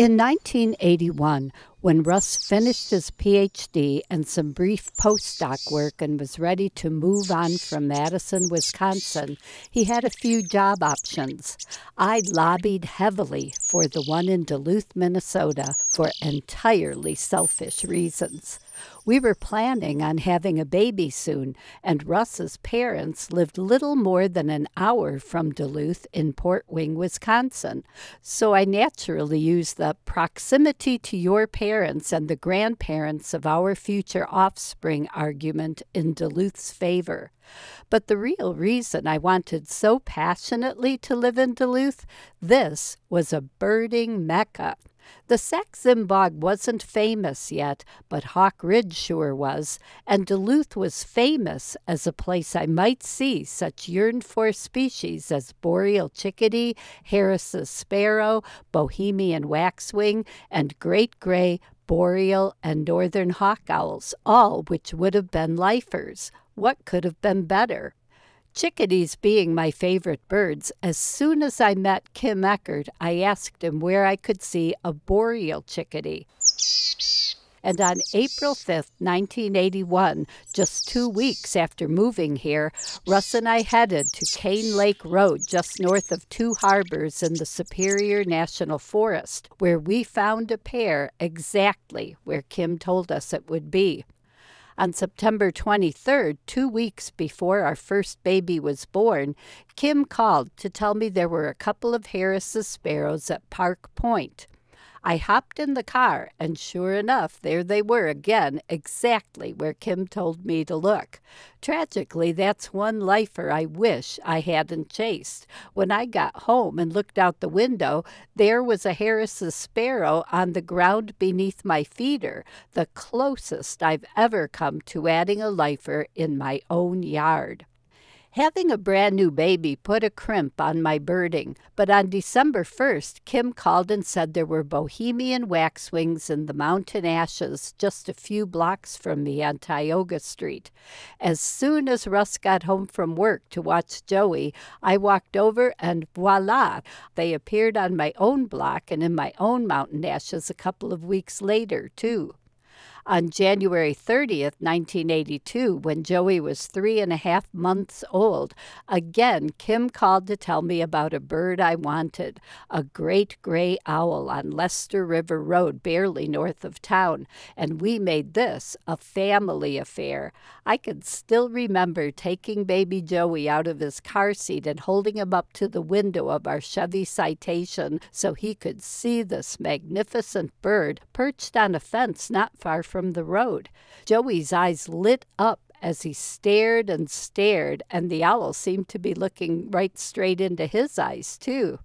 In 1981, when Russ finished his PhD and some brief postdoc work and was ready to move on from Madison, Wisconsin, he had a few job options. I lobbied heavily for the one in Duluth, Minnesota, for entirely selfish reasons. We were planning on having a baby soon, and Russ's parents lived little more than an hour from Duluth in Port Wing, Wisconsin. So I naturally used the proximity to your parents and the grandparents of our future offspring argument in Duluth's favor. But the real reason I wanted so passionately to live in Duluth, this was a birding mecca. The Sax-Zim Bog wasn't famous yet, but Hawk Ridge sure was, and Duluth was famous as a place I might see such yearned for species as boreal chickadee, Harris's sparrow, Bohemian waxwing, and great gray, boreal, and northern hawk owls, all which would have been lifers. What could have been better? Chickadees being my favorite birds, as soon as I met Kim Eckert, I asked him where I could see a boreal chickadee. And on April 5th, 1981, just two weeks after moving here, Russ and I headed to Cane Lake Road, just north of Two Harbors in the Superior National Forest, where we found a pair exactly where Kim told us it would be. On September 23rd, two weeks before our first baby was born, Kim called to tell me there were a couple of Harris's sparrows at Park Point. I hopped in the car, and sure enough, there they were again, exactly where Kim told me to look. Tragically, that's one lifer I wish I hadn't chased. When I got home and looked out the window, there was a Harris's sparrow on the ground beneath my feeder, the closest I've ever come to adding a lifer in my own yard. Having a brand new baby put a crimp on my birding, but on December 1st, Kim called and said there were Bohemian waxwings in the mountain ashes just a few blocks from me on Tioga Street. As soon as Russ got home from work to watch Joey, I walked over and voila, they appeared on my own block and in my own mountain ashes a couple of weeks later, too. On January 30th, 1982, when Joey was three and a half months old, again Kim called to tell me about a bird I wanted a great gray owl on Lester River Road, barely north of town, and we made this a family affair. I can still remember taking baby Joey out of his car seat and holding him up to the window of our Chevy Citation so he could see this magnificent bird perched on a fence not far from the road. Joey's eyes lit up as he stared and stared, and the owl seemed to be looking right straight into his eyes, too.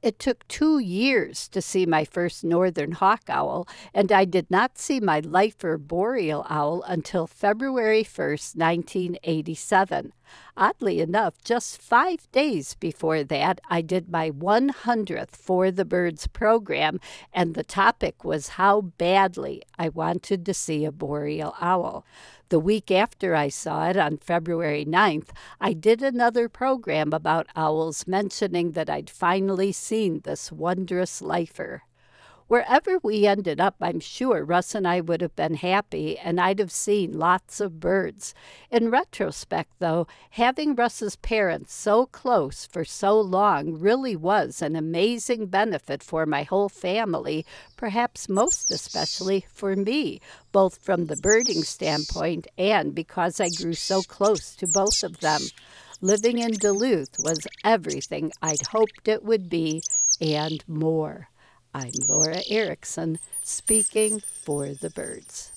It took two years to see my first northern hawk owl, and I did not see my lifer boreal owl until February 1st, 1987. Oddly enough, just five days before that, I did my 100th For the Birds program, and the topic was how badly I wanted to see a boreal owl. The week after I saw it, on February 9th, I did another program about owls, mentioning that I'd finally seen this wondrous lifer. Wherever we ended up, I'm sure Russ and I would have been happy and I'd have seen lots of birds. In retrospect, though, having Russ's parents so close for so long really was an amazing benefit for my whole family, perhaps most especially for me, both from the birding standpoint and because I grew so close to both of them. Living in Duluth was everything I'd hoped it would be and more. I'm Laura Erickson, speaking for the birds.